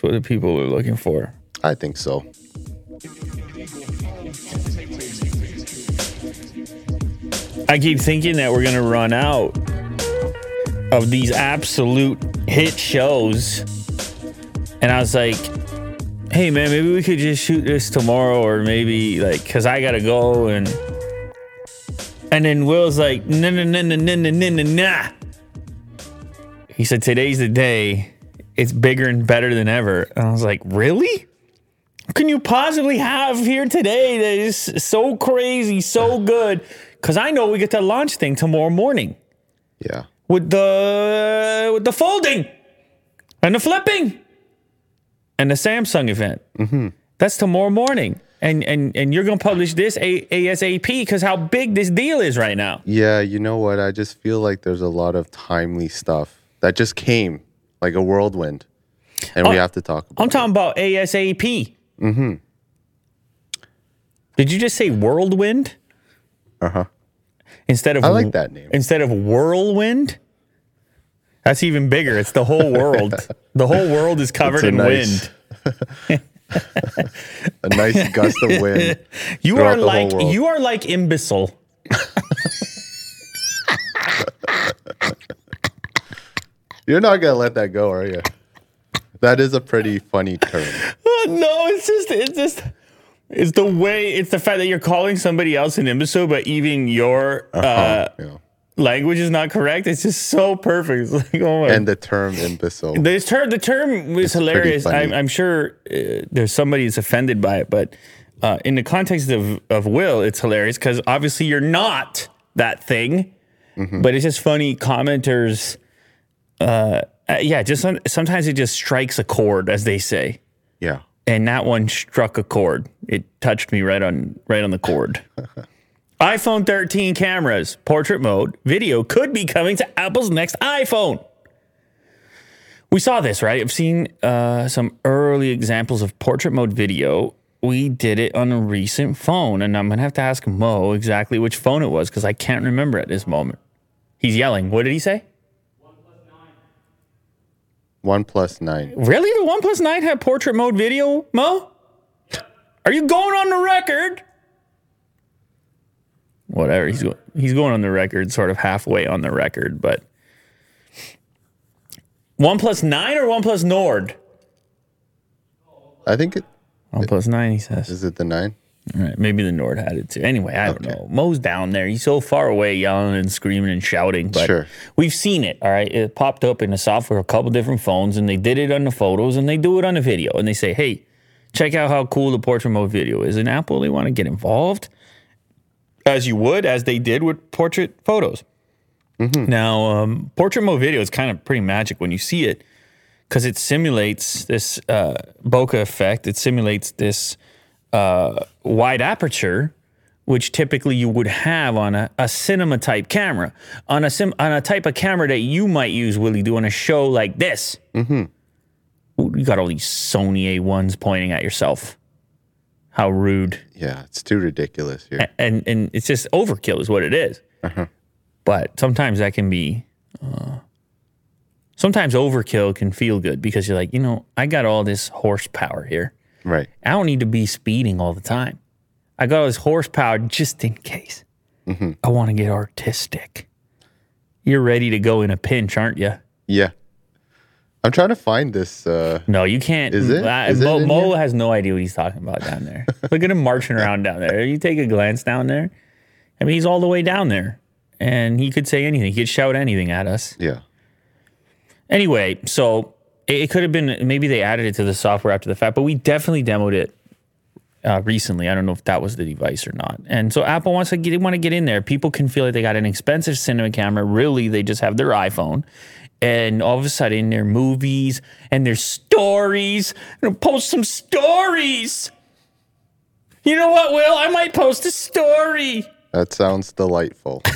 That's what the people are looking for. I think so. I keep thinking that we're gonna run out of these absolute hit shows, and I was like, "Hey man, maybe we could just shoot this tomorrow, or maybe like, cause I gotta go." And and then Will's like, "No, no, no, no, no, no, no, no, nah." He said, "Today's the day. It's bigger and better than ever." And I was like, "Really?" What can you possibly have here today that is so crazy, so good? Because I know we get the launch thing tomorrow morning Yeah. with the with the folding and the flipping and the Samsung event. Mm-hmm. That's tomorrow morning, and and and you're gonna publish this A- ASAP because how big this deal is right now. Yeah, you know what? I just feel like there's a lot of timely stuff that just came like a whirlwind. And we Oh, have to talk about I'm talking about ASAP. Mm-hmm. Did you just say whirlwind? Uh huh. instead of I like that name. instead of whirlwind that's even bigger it's the whole world the whole world is covered in nice- wind A nice gust of wind. you are like you are like imbecile You're not gonna let that go, are you? That is a pretty funny term. Oh, no it's just it's just it's the way it's the fact that you're calling somebody else an imbecile but even your uh, Yeah. language is not correct it's just so perfect it's like oh my And the term imbecile. This term, the term was hilarious. I'm, I'm sure uh, there's somebody that's offended by it, but uh, in the context of, of Will, it's hilarious because obviously you're not that thing. Mm-hmm. But it's just funny commenters. Uh, uh, yeah, just some, sometimes it just strikes a chord, as they say, yeah. and that one struck a chord. It touched me right on right on the chord. iPhone 13 cameras, portrait mode, video could be coming to Apple's next iPhone. We saw this, right? I've seen uh, some early examples of portrait mode video. We did it on a recent phone, and I'm gonna have to ask Mo exactly which phone it was because I can't remember at this moment. He's yelling. What did he say? One plus nine. Really? The One Plus Nine had portrait mode video, Mo? Are you going on the record? Whatever. He's go- he's going on the record, sort of halfway on the record, but One Plus Nine or One Plus Nord? I think it One Plus Nine, he says. is it the nine? All right, maybe the Nord had it too. Anyway, I don't know. Mo's down there. He's so far away, yelling and screaming and shouting. But Sure. we've seen it. All right, it popped up in the software a couple different phones, and they did it on the photos, and they do it on the video, and they say, "Hey, check out how cool the portrait mode video is." And Apple, they want to get involved, as you would, as they did with portrait photos. Now, um, portrait mode video is kind of pretty magic when you see it because it simulates this uh, bokeh effect. It simulates this uh, wide aperture, which typically you would have on a, a cinema type camera, on a sim, on a type of camera that you might use, Willie, doing a show like this. Mm-hmm. You got all these Sony A1s pointing at yourself. How rude Yeah, it's too ridiculous here. and and it's just overkill is what it is. But sometimes that can be. Uh, sometimes overkill can feel good because you're like, you know, I got all this horsepower here. Right. I don't need to be speeding all the time. I got all this horsepower just in case. I want to get artistic. You're ready to go in a pinch, aren't you? Yeah. I'm trying to find this. Uh, No, you can't. Is it? Is it Mo, in Mo has no idea what he's talking about down there. Look at him marching around down there. You take a glance down there. I mean, he's all the way down there, and he could say anything. He could shout anything at us. yeah. Anyway, so it, it could have been maybe they added it to the software after the fact, but we definitely demoed it uh, recently. I don't know if that was the device or not. And so Apple wants to get want to get in there. People can feel like they got an expensive cinema camera. Really, they just have their iPhone. And all of a sudden, their movies and their stories. I'm post some stories. You know what, Will? I might post a story. That sounds delightful.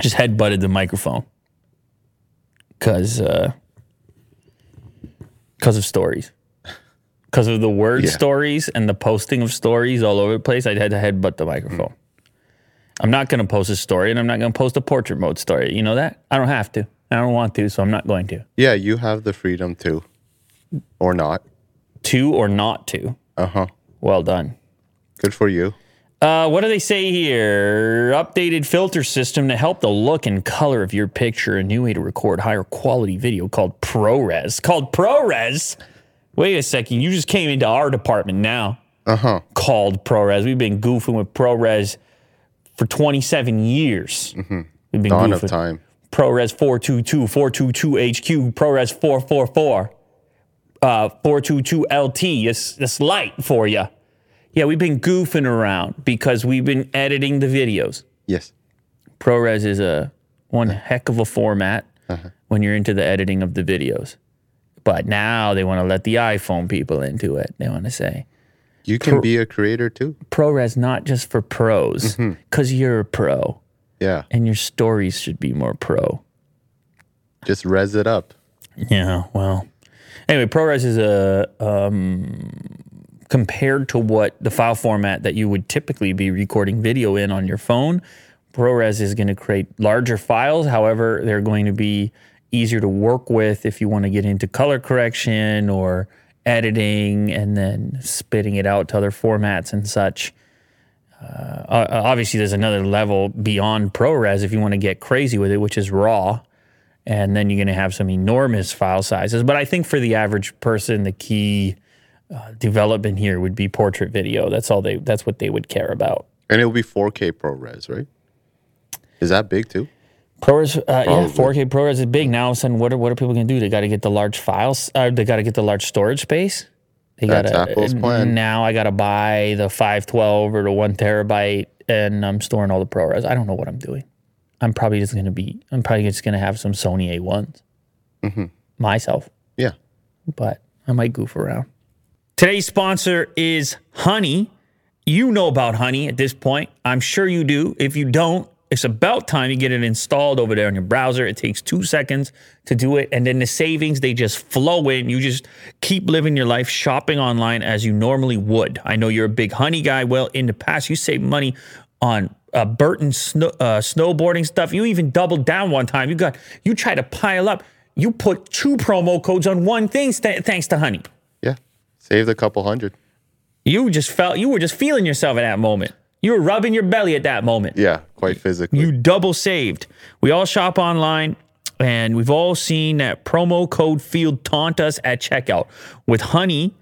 just head butted the microphone because uh, because of stories because of the word Yeah. stories and the posting of stories all over the place i had to headbutt the microphone i'm not going to post a story and i'm not going to post a portrait mode story you know that i don't have to I don't want to, so I'm not going to. Yeah, you have the freedom to, or not. To or not to. Uh huh. Well done. Good for you. Uh, what do they say here? Updated filter system to help the look and color of your picture. A new way to record higher quality video called ProRes. Called ProRes? Wait a second. You just came into our department now. Uh huh. Called ProRes. We've been goofing with ProRes for 27 years. We've been Mm-hmm. Dawn goofing. of time. ProRes 422, 422 HQ, ProRes 444, uh, 422 LT. It's, it's light for you. Yeah, we've been goofing around because we've been editing the videos. Yes. ProRes is a one heck of a format Uh-huh. when you're into the editing of the videos. But now they want to let the iPhone people into it. They want to say You can be a creator too. ProRes not just for pros, Mm-hmm. because you're a pro Yeah. and your stories should be more pro. Just res it up. Yeah, well. Anyway, ProRes is a um, compared to what the file format that you would typically be recording video in on your phone. ProRes is going to create larger files. However, they're going to be easier to work with if you want to get into color correction or editing and then spitting it out to other formats and such. Uh, obviously, there's another level beyond ProRes if you want to get crazy with it, which is RAW and then you're going to have some enormous file sizes. But I think for the average person, the key uh, development here would be portrait video. That's all they. That's what they would care about. And it'll be 4K ProRes, right? Is that big too? ProRes, uh, yeah, 4K ProRes is big now. All of a sudden, what are what are people going to do? They got to get the large files. Uh, they got to get the large storage space. They got That's Apple's plan. now. I got to buy the 512 or the one terabyte, and I'm storing all the ProRes. I don't know what I'm doing. I'm probably just going to be. I'm probably just going to have some Sony A1s Mm-hmm. myself. Yeah. but I might goof around. Today's sponsor is Honey. You know about Honey at this point. I'm sure you do. If you don't, it's about time you get it installed over there on your browser. It takes two seconds to do it. And then the savings, they just flow in. You just keep living your life shopping online as you normally would. I know you're a big Honey guy. Well, in the past, you saved money on uh, Burton snow, uh, snowboarding stuff. You even doubled down one time. You got you tried to pile up. You put two promo codes on one thing st- thanks to Honey. Saved a couple hundred. You just felt you were just feeling yourself at that moment. You were rubbing your belly at that moment. Yeah. Quite physically. You double saved. We all shop online and we've all seen that promo code field taunt us at checkout. With Honey,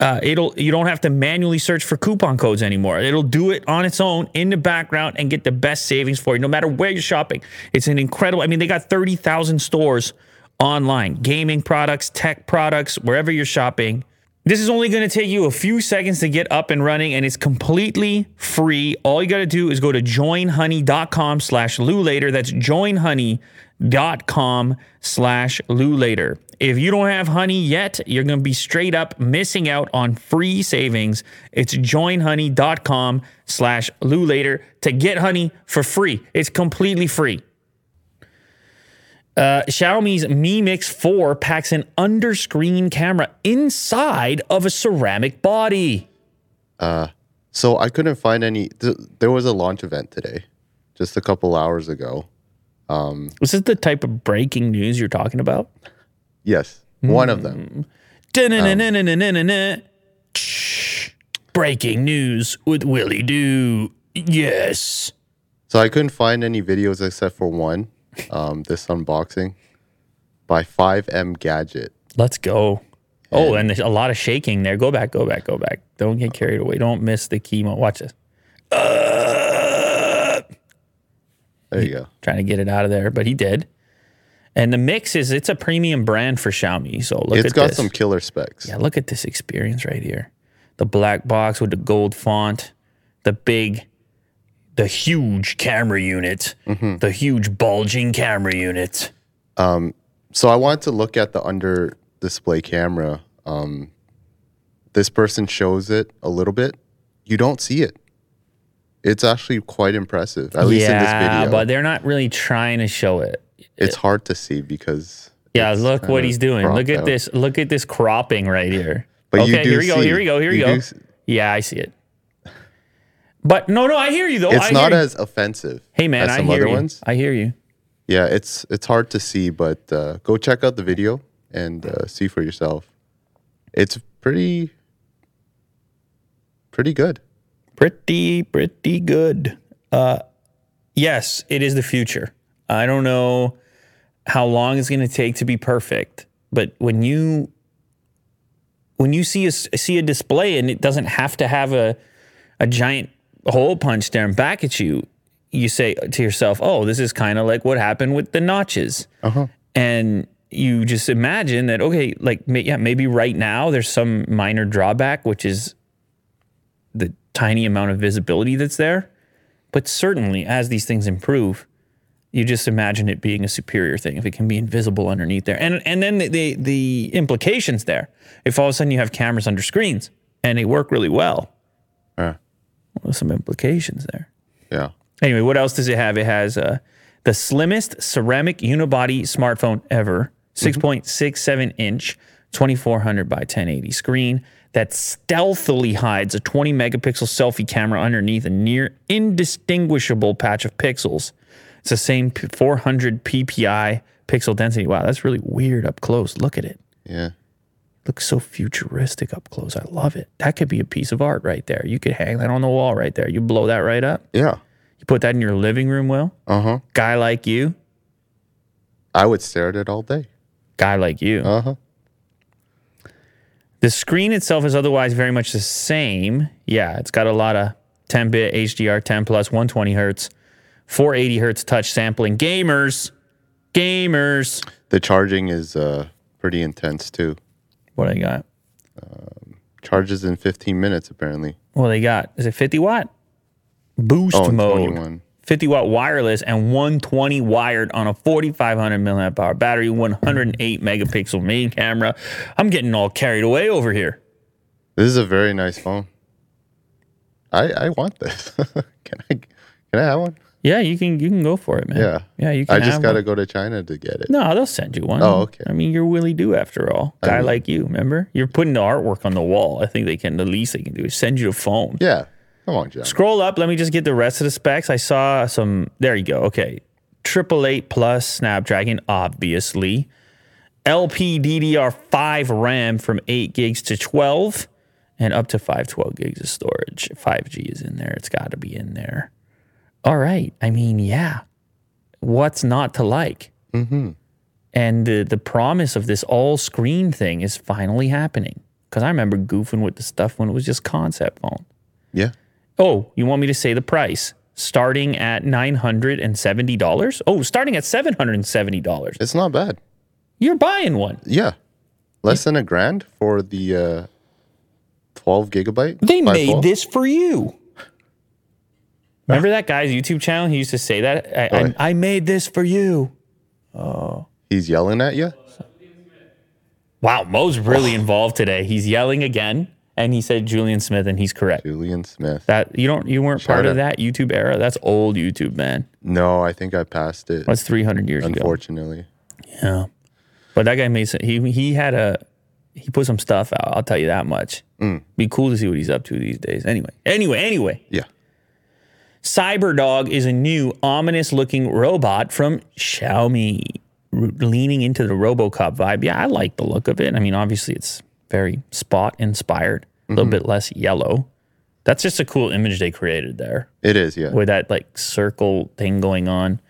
uh, it'll you don't have to manually search for coupon codes anymore. It'll do it on its own in the background and get the best savings for you, no matter where you're shopping. It's an incredible. I mean, they got thirty thousand stores online, gaming products, tech products, wherever you're shopping. This is only going to take you a few seconds to get up and running, and it's completely free. All you got to do is go to joinhoney.com slash lewlater. That's joinhoney.com slash lewlater. If you don't have honey yet, you're going to be straight up missing out on free savings. It's joinhoney.com slash lewlater to get honey for free. It's completely free. Uh, Xiaomi's Mi Mix 4 packs an underscreen camera inside of a ceramic body. Uh, so I couldn't find any. Th- there was a launch event today, just a couple hours ago. Um, was this the type of breaking news you're talking about? Yes, one of them. Hmm. Da-na-na-na-na-na-na-na. Um, breaking news with Willie Doo. Yes. So I couldn't find any videos except for one. Um, this unboxing by 5M Gadget. Let's go. Oh, and there's a lot of shaking there. Go back, go back, go back. Don't get carried away. Don't miss the chemo. Watch this. There you go. Trying to get it out of there, but he did. And the mix is it's a premium brand for Xiaomi. So look It's at got this. some killer specs. Yeah, look at this experience right here. The black box with the gold font, the big, the huge camera unit, Mm-hmm. the huge bulging camera unit. So I wanted to look at the under display camera. Um, this person shows it a little bit. You don't see it. It's actually quite impressive, at least in this video. yeah, but they're not really trying to show it. it's hard to see because Yeah, look what he's doing. Look at out. this. Look at this cropping right here. But you okay, do here we go. Here we go. Here we go. do Yeah, I see it. But no, no, I hear you though. It's hear not you. as offensive. Hey man, as I hear other you. ones. I hear you. Yeah, it's it's hard to see, but uh, go check out the video and uh, see for yourself. It's pretty pretty good. Pretty, pretty good. Uh, yes, it is the future. I don't know how long it's going to take to be perfect, but when you when you see a see a display and it doesn't have to have a a giant hole punch staring back at you, you say to yourself, "Oh, this is kind of like what happened with the notches," Uh-huh. and you just imagine that. Okay, like yeah, maybe right now there's some minor drawback, which is the tiny amount of visibility that's there. But certainly, as these things improve, you just imagine it being a superior thing if it can be invisible underneath there. And and then the the, the implications there. If all of a sudden you have cameras under screens and they work really well. Well, some implications there. Yeah. Anyway, what else does it have? It has uh, the slimmest ceramic unibody smartphone ever, 6.67 inch, 2400 by 1080 screen that stealthily hides a 20 megapixel selfie camera underneath a near indistinguishable patch of pixels. It's the same 400 ppi pixel density. Wow, that's really weird up close. Look at it. Yeah. Looks so futuristic up close. I love it. That could be a piece of art right there. You could hang that on the wall right there. You blow that right up. Yeah. You put that in your living room, Will. Uh-huh. Guy like you, I would stare at it all day. guy like you. Uh-huh. The screen itself is otherwise very much the same. Yeah, it's got a lot of 10 bit HDR 10 plus 120 hertz, 480 hertz touch sampling. Gamers, gamers. The charging is uh pretty intense too. What I got? Charges in 15 minutes apparently. What they got? Is it 50 watt? Boost Oh, mode. 21. 50 watt wireless and 120 wired on a 4500 milliamp hour battery, 108 megapixel main camera. I'm getting all carried away over here. This is a very nice phone. I I want this. can I can I have one? Yeah, you can you can go for it, man. Yeah. yeah. You can. I just got to go to China to get it. No, they'll send you one. Oh, okay. I mean, you're Willie Do after all. Guy mean- like you, remember? You're putting the artwork on the wall. I think they can. The least they can do is send you a phone. Yeah. Come on, John. Scroll up. Let me just get the rest of the specs. I saw some. There you go. Okay, triple eight plus Snapdragon, obviously. LPDDR5 RAM from 8 gigs to 12 and up to 512 gigs of storage. 5G is in there. It's got to be in there. All right. I mean, yeah. What's not to like? Mm-hmm. And the, the promise of this all screen thing is finally happening. Because I remember goofing with the stuff when it was just concept phone. Yeah. Oh, you want me to say the price? Starting at $970? Oh, starting at $770. It's not bad. You're buying one. Yeah. Less than a grand for the uh 12 gigabyte. They made 12? this for you. Remember that guy's YouTube channel? He used to say that. I, I, I made this for you. Oh. He's yelling at you? Wow, Mo's really involved today. He's yelling again, and he said Julian Smith, and he's correct. Julian Smith. That you don't, you weren't part of that YouTube era. That's old YouTube, man. No, I think I passed it. That's 300 years ago. Unfortunately. Yeah. But that guy made some, he he had a he put some stuff out. I'll tell you that much. Mm. Be cool to see what he's up to these days. Anyway, anyway, anyway. Yeah. CyberDog is a new ominous looking robot from Xiaomi, leaning into the RoboCop vibe. Yeah, I like the look of it. I mean, obviously it's very spot inspired, a little bit less yellow. That's just a cool image they created there It is, yeah. with that like circle thing going on.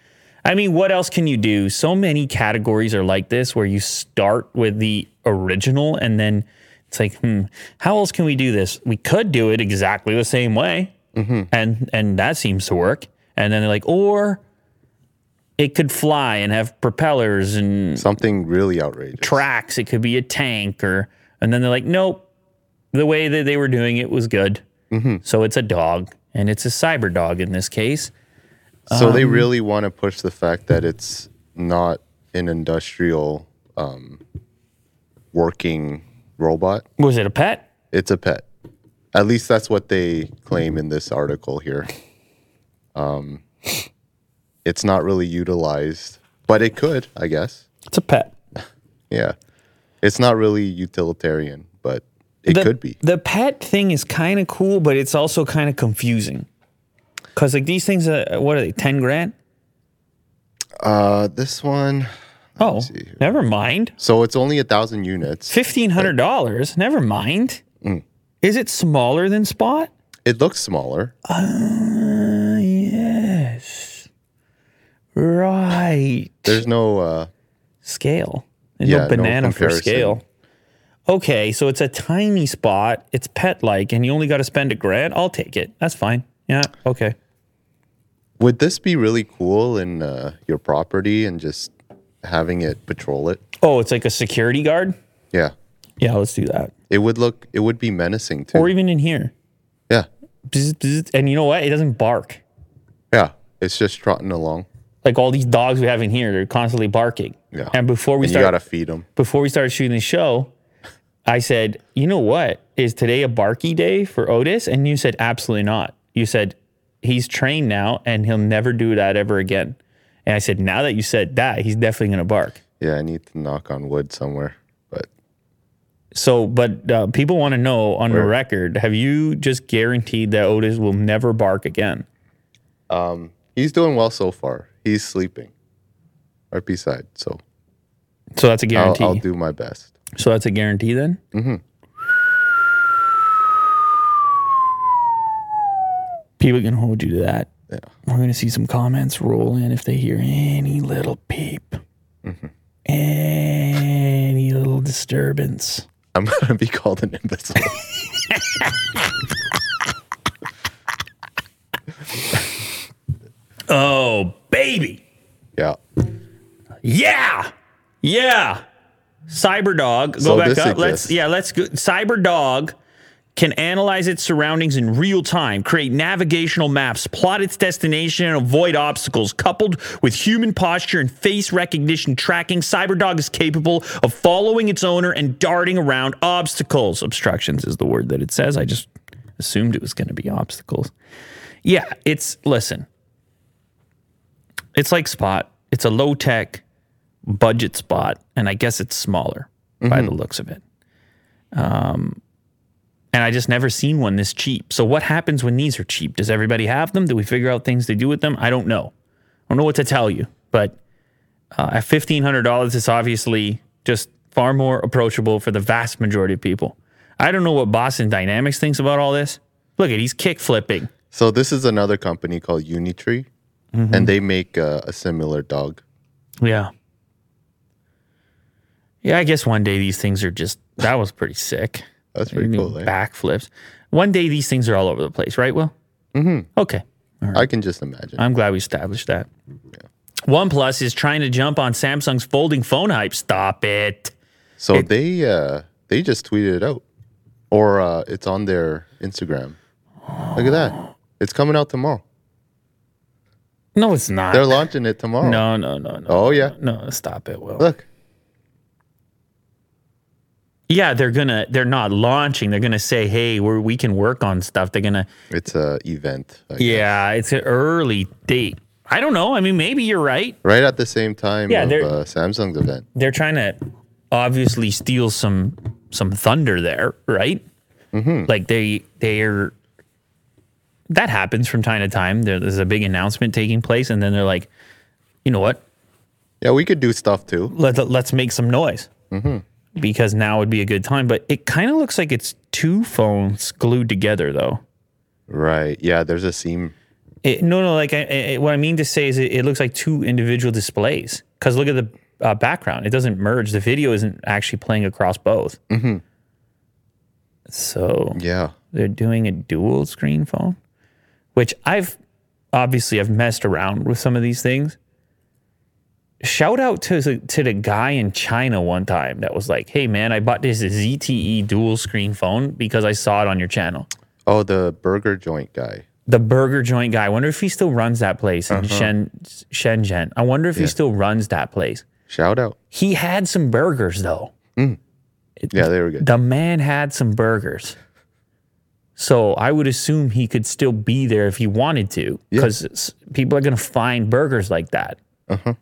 I mean, what else can you do? So many categories are like this where you start with the original and then it's like, hmm, how else can we do this? We could do it exactly the same way. And and that seems to work. And then they're like, or it could fly and have propellers and Something really outrageous. tracks. It could be a tank or and then they're like, nope. The way that they were doing it was good. So it's a dog and it's a cyber dog in this case. So Um, they really want to push the fact that it's not an industrial um, working robot. Was it a pet? It's a pet. At least that's what they claim in this article here. Um, it's not really utilized, but it could, I guess. It's a pet. Yeah. It's not really utilitarian, but it the, could be. The pet thing is kind of cool, but it's also kind of confusing. Cause like these things, are, what are they? Ten grand? Uh, this one. Oh, never mind. So it's only a thousand units. Fifteen hundred dollars. Never mind. Is it smaller than Spot? It looks smaller. Uh, yes. Right. There's no. Uh, Scale. There's Yeah, no no banana for scale. Okay, so it's a tiny spot. It's pet like, and you only got to spend a grand. I'll take it. That's fine. Yeah. Okay. would this be really cool in uh, your property and just having it patrol it? Oh, it's like a security guard. Yeah. Yeah, let's do that. It would look. It would be menacing too. Or even in here. yeah. Bzz, bzz, And you know what? It doesn't bark. Yeah. It's just trotting along. Like all these dogs we have in here, they're constantly barking. Yeah. And before we And you start, gotta feed them. before we started shooting the show, I said, "You know what? Is today a barky day for Otis?" And you said, "Absolutely not." You said, "He's trained now, and he'll never do that ever again." And I said, "Now that you said that, he's definitely going to bark." Yeah. I need to knock on wood somewhere. So, but uh, people want to know on the record: Have you just guaranteed that Otis will never bark again? he's doing well so far. He's sleeping right beside. So So that's a I'll, guarantee. I'll do my best. So that's a guarantee then? Mm-hmm. People can hold you to that. Yeah. We're going to see some comments roll in if they hear any little peep, any little disturbance. I'm gonna be called an imbecile. Oh, baby. yeah. Yeah. Yeah. Cyberdog. Go So back up. Let's yeah, let's go. Cyberdog can analyze its surroundings in real time, create navigational maps, plot its destination, and avoid obstacles. Coupled with human posture and face recognition tracking, Cyberdog is capable of following its owner and darting around obstacles. Obstructions is the word that it says. I just assumed it was going to be obstacles. Yeah, it's listen. It's like Spot. It's a low tech budget spot, and I guess it's smaller by the looks of it. Um, and I just never seen one this cheap. So what happens when these are cheap? Does everybody have them? Do we figure out things to do with them? I don't know. I don't know what to tell you. But uh, at fifteen hundred dollars, it's obviously just far more approachable for the vast majority of people. I don't know what Boston Dynamics thinks about all this. Look at he's kick flipping. So this is another company called Unitree, Mm-hmm. and they make uh, a similar dog. Yeah. Yeah, I guess one day these things are just that was pretty sick. That's pretty cool. Eh? Backflips. One day these things are all over the place, right, Will? Mm-hmm. Okay. I can just imagine. I'm glad we established that. OnePlus is trying to jump on Samsung's folding phone hype. Stop it. So they uh, they just tweeted it out, or uh, it's on their Instagram. Look at that! It's coming out tomorrow. No, it's not. They're launching it tomorrow. no, no, no, no. Oh yeah. No, stop it, Will. Look. Yeah, they're gonna they're not launching. They're gonna say, hey, we're we can work on stuff. They're gonna It's a event. I guess. Yeah, it's an early date. I don't know. I mean, maybe you're right. Right at the same time Yeah, of uh, Samsung's event. they're trying to obviously steal some some thunder there, right? Mm-hmm. Like they they're that happens from time to time. There's a big announcement taking place, and then they're like, you know what? Yeah, we could do stuff too. Let let's make some noise Mm-hmm. Because now would be a good time. But it kind of looks like it's two phones glued together, though. Right. Yeah. There's a seam. It, no, no. Like I, I, what I mean to say is, it, it looks like two individual displays. Because look at the uh, background; it doesn't merge. The video isn't actually playing across both. Mm-hmm. So Yeah. they're doing a dual screen phone, which I've obviously I've messed around with some of these things. Shout out to the, to the guy in China one time that was like, "Hey man, I bought this ZTE dual screen phone because I saw it on your channel." Oh, the burger joint guy. The burger joint guy. I wonder if he still runs that place in uh-huh. Shen, Shenzhen. I wonder if he still runs that place. Shout out. He had some burgers though. Mm. Yeah, they were good. The man had some burgers. So I would assume he could still be there if he wanted to, because people are going to find burgers like that. Uh-huh.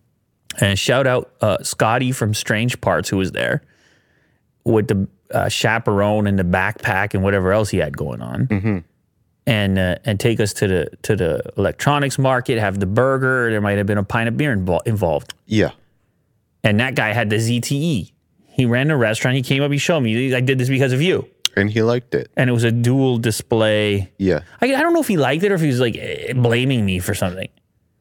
And shout out uh, Scotty from Strange Parts, who was there with the uh, chaperone and the backpack and whatever else he had going on. and uh, and take us to the to the electronics market, have the burger. There might have been a pint of beer invol- involved. Yeah. And that guy had the ZTE. He ran a restaurant. He came up. He showed me. I did this because of you. And he liked it. And it was a dual display. Yeah. I, I don't know if he liked it or if he was like eh, blaming me for something.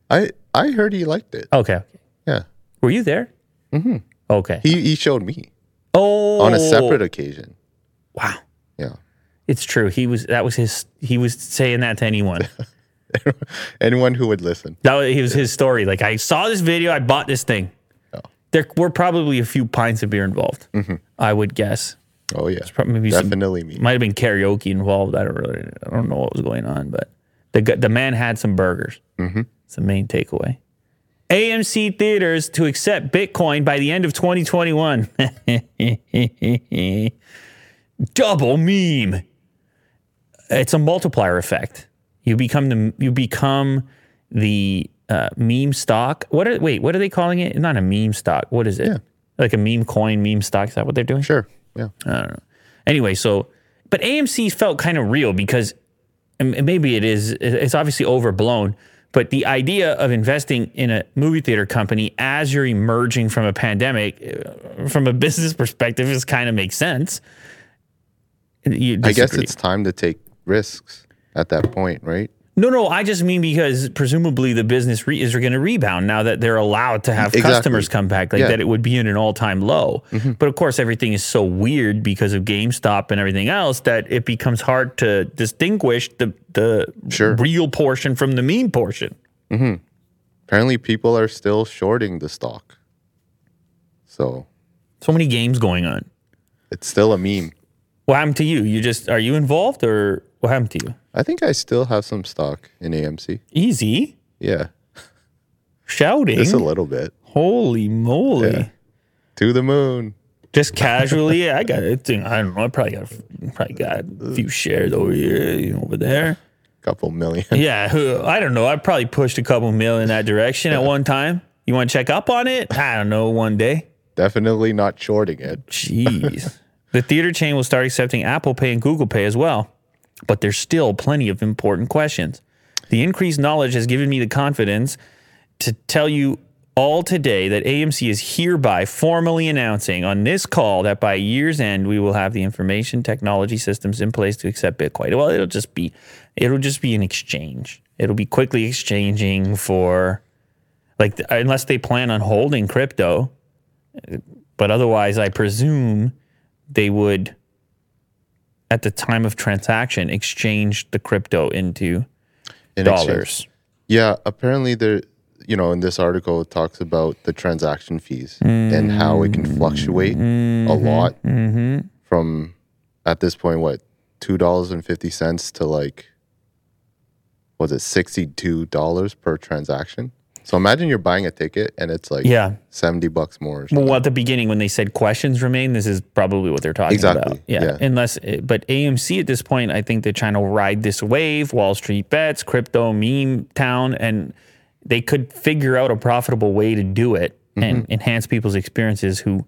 I I heard he liked it. Okay. Yeah. Were you there? Mm-hmm. Okay. He he showed me oh, on a separate occasion. Wow. Yeah. It's true. He was. That was his. He was saying that to anyone. Anyone who would listen. That was, he was his story. Like I saw this video. I bought this thing. Oh. There were probably a few pints of beer involved. I would guess. Oh yeah. Probably maybe some- Definitely me. might have been karaoke involved. I don't really. I don't know what was going on, but the the man had some burgers. Mm-hmm. It's the main takeaway. AMC theaters to accept Bitcoin by the end of 2021. Double meme. It's a multiplier effect. You become the you become the uh, meme stock. What are wait? What are they calling it? Not a meme stock. What is it? Yeah. Like a meme coin, meme stock. Is that what they're doing? Sure. Yeah. I don't know. Anyway, so but AMC felt kind of real because and maybe it is it's obviously overblown, but the idea of investing in a movie theater company as you're emerging from a pandemic uh, from a business perspective is kind of makes sense. I guess it's time to take risks at that point, right? No, no, I just mean because presumably the business re- is going to rebound now that they're allowed to have Exactly. customers come back, like Yeah. that it would be in an all time low. Mm-hmm. But of course, everything is so weird because of GameStop and everything else that it becomes hard to distinguish the, the Sure. real portion from the meme portion. Mm-hmm. Apparently people are still shorting the stock. So So many games going on. it's still a meme. What happened to you? You just, are you involved or what happened to you? I think I still have some stock in AMC. Easy. Yeah. Shouting. Just a little bit. Holy moly. Yeah. To the moon. just casually. I got it. I don't know. I probably got probably got a few shares over here, you know, over there. Couple million. Yeah, who- I don't know. I probably pushed a couple mil in that direction at one time. You want to check up on it? I don't know. One day. Definitely not shorting it. Jeez. the theater chain will start accepting Apple Pay and Google Pay as well, but there's still plenty of important questions. The increased knowledge has given me the confidence to tell you all today that AMC is hereby formally announcing on this call that by year's end we will have the information technology systems in place to accept Bitcoin. Well, it'll just be it'll just be an exchange. It'll be quickly exchanging for like unless they plan on holding crypto, but otherwise I presume they would at the time of transaction exchange the crypto into In dollars. exchange. Yeah, apparently there you know, in this article it talks about the transaction fees and how it can fluctuate a mm-hmm. lot mm-hmm. from at this point what two dollars and fifty cents to like was it sixty two dollars per transaction? So imagine you're buying a ticket and it's like Yeah. seventy bucks more. or something. Well, at the beginning when they said questions remain, this is probably what they're talking Exactly, about. Yeah. yeah. Unless, but AMC at this point, I think they're trying to ride this wave, Wall Street bets, crypto, meme town, and they could figure out a profitable way to do it and Mm-hmm. enhance people's experiences who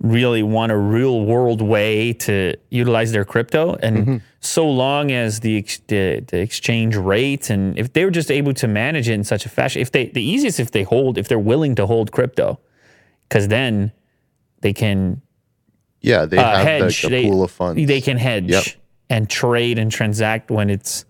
really want a real world way to utilize their crypto. And Mm-hmm. so long as the, ex- the the exchange rate and if they were just able to manage it in such a fashion, if they the easiest if they hold if they're willing to hold crypto, because then they can yeah, they uh, have hedge. the, the they, pool of funds. They can hedge Yep. and trade and transact when it's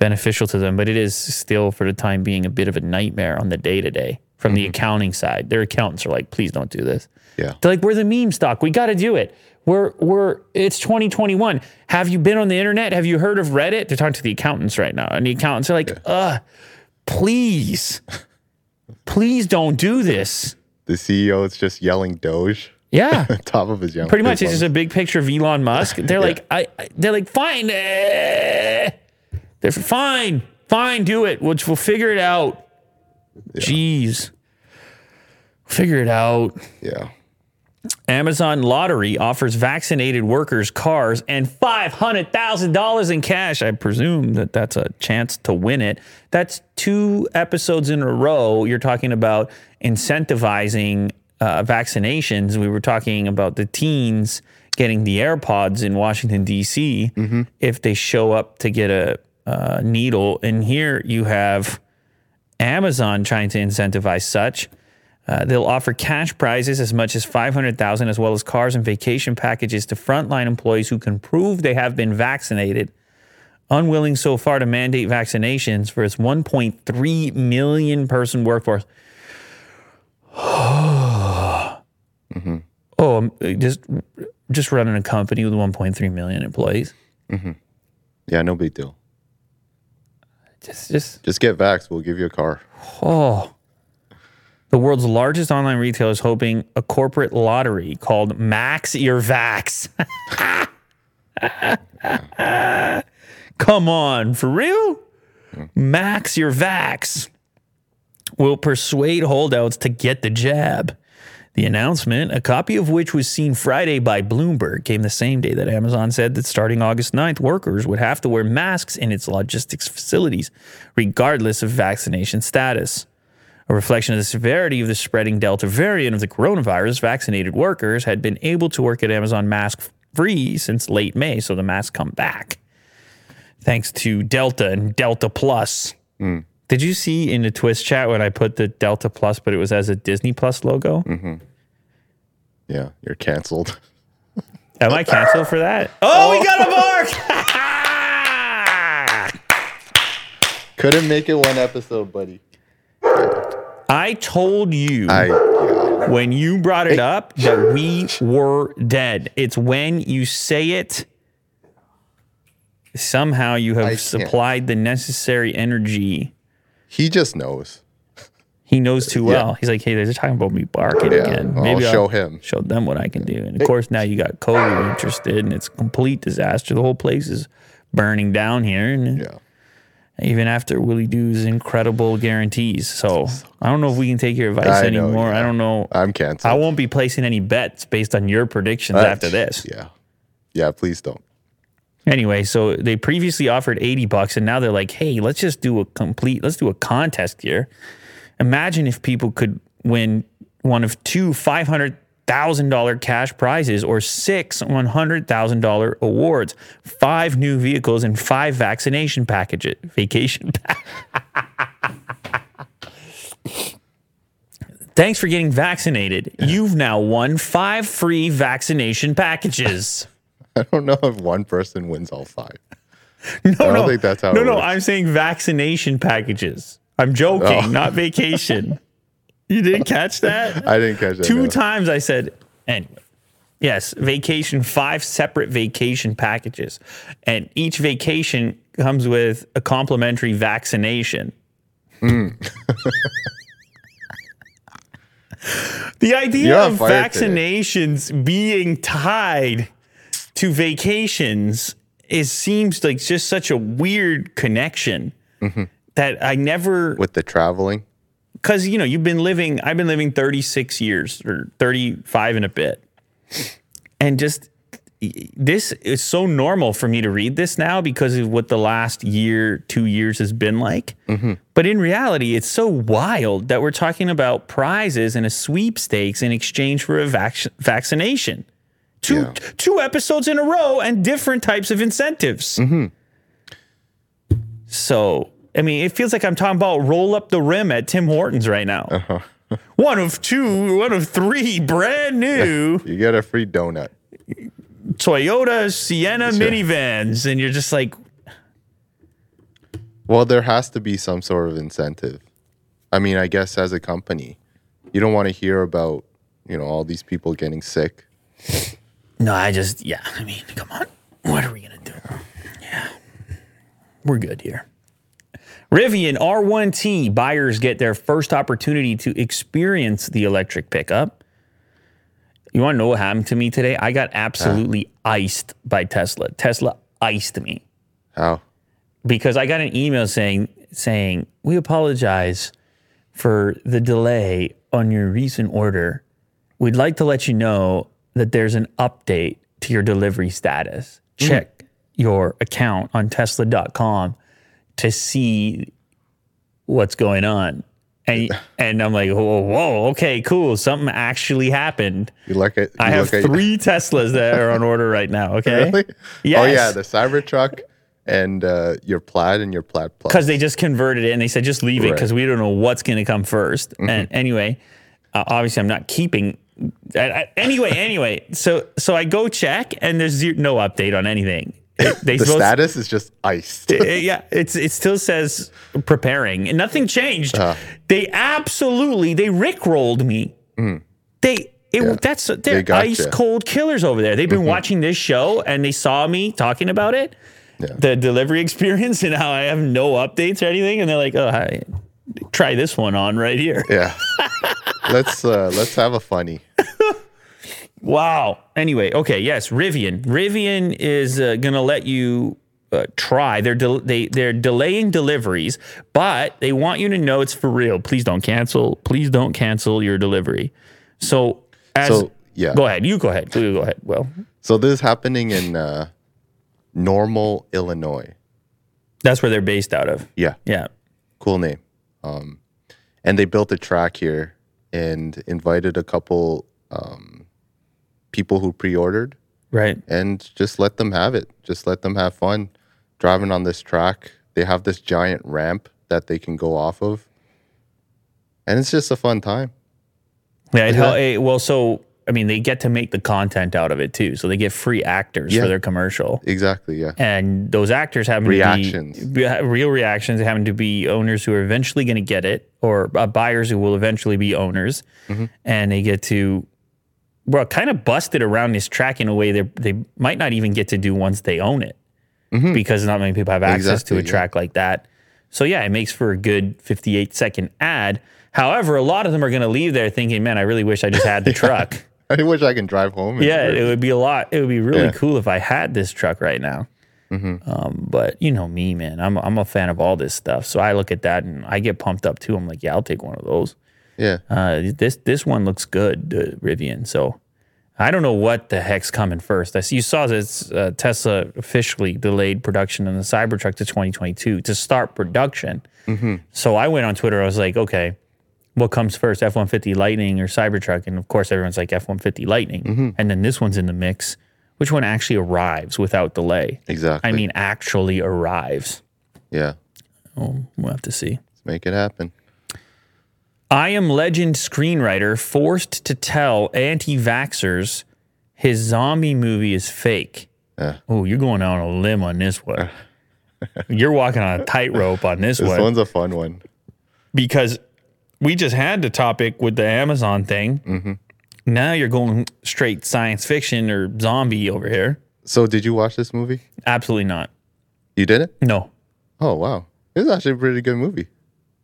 beneficial to them. But it is still, for the time being, a bit of a nightmare on the day to day from Mm-hmm. the accounting side. Their accountants are like, please don't do this. Yeah. They're like, we're the meme stock. We got to do it. We're we're it's 2021. Have you been on the internet? Have you heard of Reddit? They're talking to the accountants right now, and the accountants are like, uh, please, please don't do this. The CEO is just yelling Doge Yeah. top of his young. Pretty much, it's just a big picture of Elon Musk. They're like, I, I- they're like, fine, eh. they're fine, fine, do it. We'll, we'll figure it out. Jeez, figure it out. Yeah. Amazon Lottery offers vaccinated workers cars and $500,000 in cash. I presume that that's a chance to win it. That's two episodes in a row. You're talking about incentivizing uh, vaccinations. We were talking about the teens getting the AirPods in Washington, D.C. if they show up to get a uh, needle. And here you have Amazon trying to incentivize such. Uh, they'll offer cash prizes as much as 500,000 as well as cars and vacation packages to frontline employees who can prove they have been vaccinated. Unwilling so far to mandate vaccinations for its 1.3 million person workforce. Oh, um, just just running a company with 1.3 million employees. Yeah, no big deal. Just just Just get vaxxed. We'll give you a car. Oh. The world's largest online retailer is hoping a corporate lottery called Max Your Vax. Come on, for real? Max Your Vax will persuade holdouts to get the jab. The announcement, a copy of which was seen Friday by Bloomberg, came the same day that Amazon said that starting August 9th, workers would have to wear masks in its logistics facilities, regardless of vaccination status. A reflection of the severity of the spreading Delta variant of the coronavirus, vaccinated workers had been able to work at Amazon mask free since late May, so the masks come back. Thanks to Delta and Delta Plus. Hmm. Did you see in the Twist chat when I put the Delta Plus, but it was as a Disney Plus logo? Mm-hmm. Yeah, you're canceled. Am I canceled for that? Oh, we oh. got a mark! Couldn't make it one episode, buddy. I told you I yeah. when you brought it up that we were dead. It's when you say it, somehow you have supplied the necessary energy. He just knows. He knows too well. He's like, hey, they're talking about me barking Yeah, again. Maybe I'll show him. Show them what I can do. And of course, now you got COVID interested, and it's a complete disaster. The whole place is burning down here. And Yeah. even after Willie Doo's incredible guarantees. So I don't know if we can take your advice I know, anymore. I don't know. I'm canceled. I won't be placing any bets based on your predictions Uh, after this. Yeah. Yeah, please don't. Anyway, so they previously offered 80 bucks and now they're like, "Hey, let's just do a complete let's do a contest here. Imagine if people could win one of two $500,000 cash prizes or six $100,000 awards, five new vehicles and five vaccination packages, vacation pack. Thanks for getting vaccinated. You've now won five free vaccination packages. I don't know if one person wins all five. No, I don't no, think that's how No, no, works. I'm saying vaccination packages. I'm joking, Oh. not vacation. you didn't catch that? I didn't catch that. Two no. times I said, anyway. Yes, vacation, five separate vacation packages. And each vacation comes with a complimentary vaccination. Hmm. the idea of fire today. vaccinations being tied to vacations is seems like just such a weird connection Mm-hmm. that I never With the traveling. because you know you've been living i've been living 36 years or 35 and a bit and just this is so normal for me to read this now because of what the last year two years has been like but in reality it's so wild that we're talking about prizes and a sweepstakes in exchange for a vac- vaccination two Yeah. two episodes in a row and different types of incentives so, I mean, it feels like I'm talking about roll up the rim at Tim Hortons right now. Uh-huh. one of two, one of three brand new You get a free donut. Toyota Sienna Sure. minivans. And you're just like, Well, there has to be some sort of incentive. I mean, I guess as a company, you don't want to hear about, you know, all these people getting sick. No, I just, yeah, I mean, come on. What are we going to do? Yeah, we're good here. Rivian R1T buyers get their first opportunity to experience the electric pickup. You want to know what happened to me today? I got absolutely iced by Tesla. Tesla iced me. How? because I got an email saying saying we apologize for the delay on your recent order. We'd like to let you know that there's an update to your delivery status. Check your account on tesla.com to see what's going on. And and I'm like, whoa, whoa, okay, cool. Something actually happened. You look at. I have three Teslas that are on order right now. Okay. Really? Oh yeah, the Cybertruck and uh, your plaid and your plaid plus. because they just converted it and they said just leave it Right. Mm-hmm. because we don't know what's going to come 1st And anyway, uh, obviously I'm not keeping. I, I, anyway, anyway, so so I go check and there's zero, no update on anything. It- They the supposed- status is just iced. Uh, yeah, it's it still says preparing, and nothing changed. Uh-huh. They absolutely they rickrolled me. They it, Mm. Yeah. that's they're They gotcha. ice cold killers over there. They've been Mm-hmm. watching this show and they saw me talking about it, the delivery experience, and how I have no updates or anything, and they're like, "Oh, hi, try this one on right here." yeah. let's uh, let's have a funny. Wow. Anyway, okay, yes, Rivian. Rivian is uh, going to let you uh, try. They're del- they they're delaying deliveries, but they want you to know it's for real. Please don't cancel. Please don't cancel your delivery. So as So, yeah. go ahead. You go ahead. You go ahead. Well, So this is happening in uh, Normal, Illinois. that's where they're based out of. Yeah, Yeah. cool name. Um, and they built a track here and invited a couple um, people who pre-ordered Right. and just let them have it. Just let them have fun driving on this track. They have this giant ramp that they can go off of, and it's just a fun time. Yeah. Hel- eh, well, so I mean, they get to make the content out of it too. So they get free actors Yeah. for their commercial. Exactly. Yeah. and those actors happen Reactions. to be real reactions They happen to be owners who are eventually going to get it or uh, buyers who will eventually be owners Mm-hmm. and they get to well kind of busted around this track in a way they they might not even get to do once they own it because not many people have access to Mm-hmm. A yeah. track like that so yeah it makes for a good 58 second ad however a lot of them are going to leave there thinking man i really wish i just had the truck I wish I can drive home. yeah, it would be a lot. It would be really Yeah. cool if I had this truck right now. Um, but you know me, man. I'm I'm a fan of all this stuff, so I look at that and I get pumped up too. I'm like, yeah, I'll take one of those. yeah. Uh, this this one looks good, the Rivian. So I don't know what the heck's coming first. I see you saw this uh, Tesla officially delayed production on the Cybertruck to 2022 to start production. So I went on Twitter. I was like, okay, what comes first, F 150 Lightning or Cybertruck? And of course, everyone's like F 150 Lightning. Mm-hmm. And then this one's in the mix. Which one actually arrives without delay? Exactly. I mean, actually arrives. yeah. Oh, we'll have to see. Let's make it happen. I Am Legend screenwriter forced to tell anti vaxxers his zombie movie is fake. Yeah. Oh, you're going on a limb on this one. you're walking on a tightrope on this, This one This one's a fun one. because we just had the topic with the Amazon thing. Mm-hmm. Now you're going straight science fiction or zombie over here. So, did you watch this movie? Absolutely not. You did it? No. Oh, wow. It's actually a pretty good movie.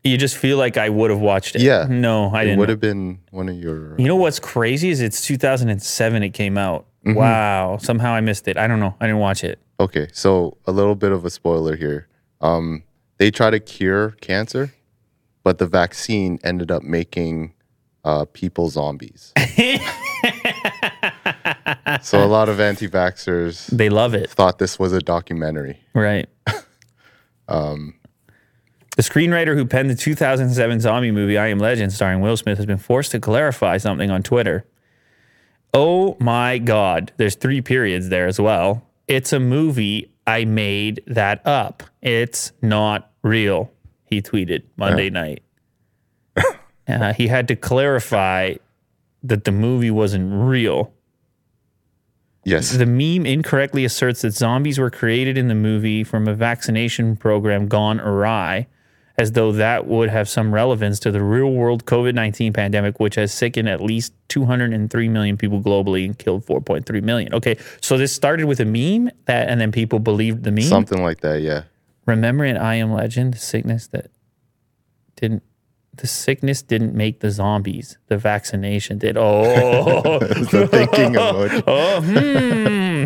You just feel like I would have watched it. Yeah. No, I It didn't. would have been one of your. You know what's crazy is it's 2007 it came out. Mm-hmm. Wow. Somehow I missed it. I don't know. I didn't watch it. Okay, so a little bit of a spoiler here. Um, they try to cure cancer, but the vaccine ended up making uh, people zombies. so a lot of anti-vaxxers They love it. thought this was a documentary. Right. um, the screenwriter who penned the 2007 zombie movie I Am Legend starring Will Smith has been forced to clarify something on Twitter. Oh my God. There's three periods there as well. It's a movie. I made that up. It's not real, he tweeted Monday night. Uh, he had to clarify that the movie wasn't real. Yes, The meme incorrectly asserts that zombies were created in the movie from a vaccination program gone awry, as though that would have some relevance to the real world COVID 19 pandemic, which has sickened at least 203 million people globally and killed 4.3 million. Okay, so this started with a meme that, and then people believed the meme. something like that. Yeah, Remember in I Am Legend, the sickness that didn't. The sickness didn't make the zombies. The vaccination did. Oh, the thinking emoji. Oh, hmm,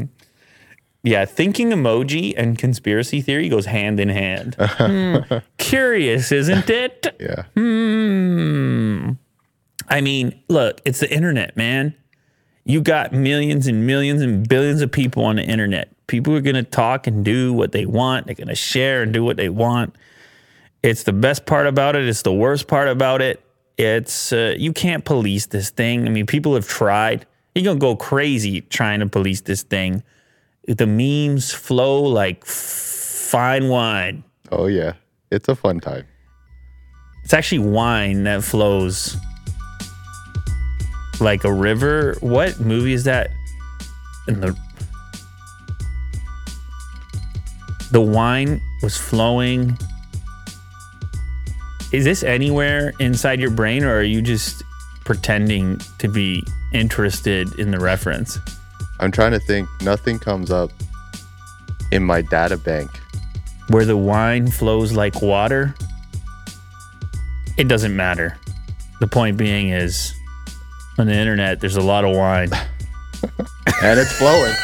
hmm. Yeah. thinking emoji and conspiracy theory goes hand in hand. Hmm. Curious, isn't it? Yeah, Hmm. I mean, look, it's the internet, man. You got millions and millions and billions of people on the internet. People are going to talk and do what they want. They're going to share and do what they want. It's the best part about it. It's the worst part about it. It's uh, you can't police this thing. I mean, people have tried. You're gonna go crazy trying to police this thing. the memes flow like fine wine. Oh yeah, it's a fun time. It's actually wine that flows like a river. What movie is that? In the the wine was flowing. Is this anywhere inside your brain, or are you just pretending to be interested in the reference? I'm trying to think. Nothing comes up in my data bank. Where the wine flows like water? It doesn't matter. The point being is on the internet, there's a lot of wine. And it's flowing.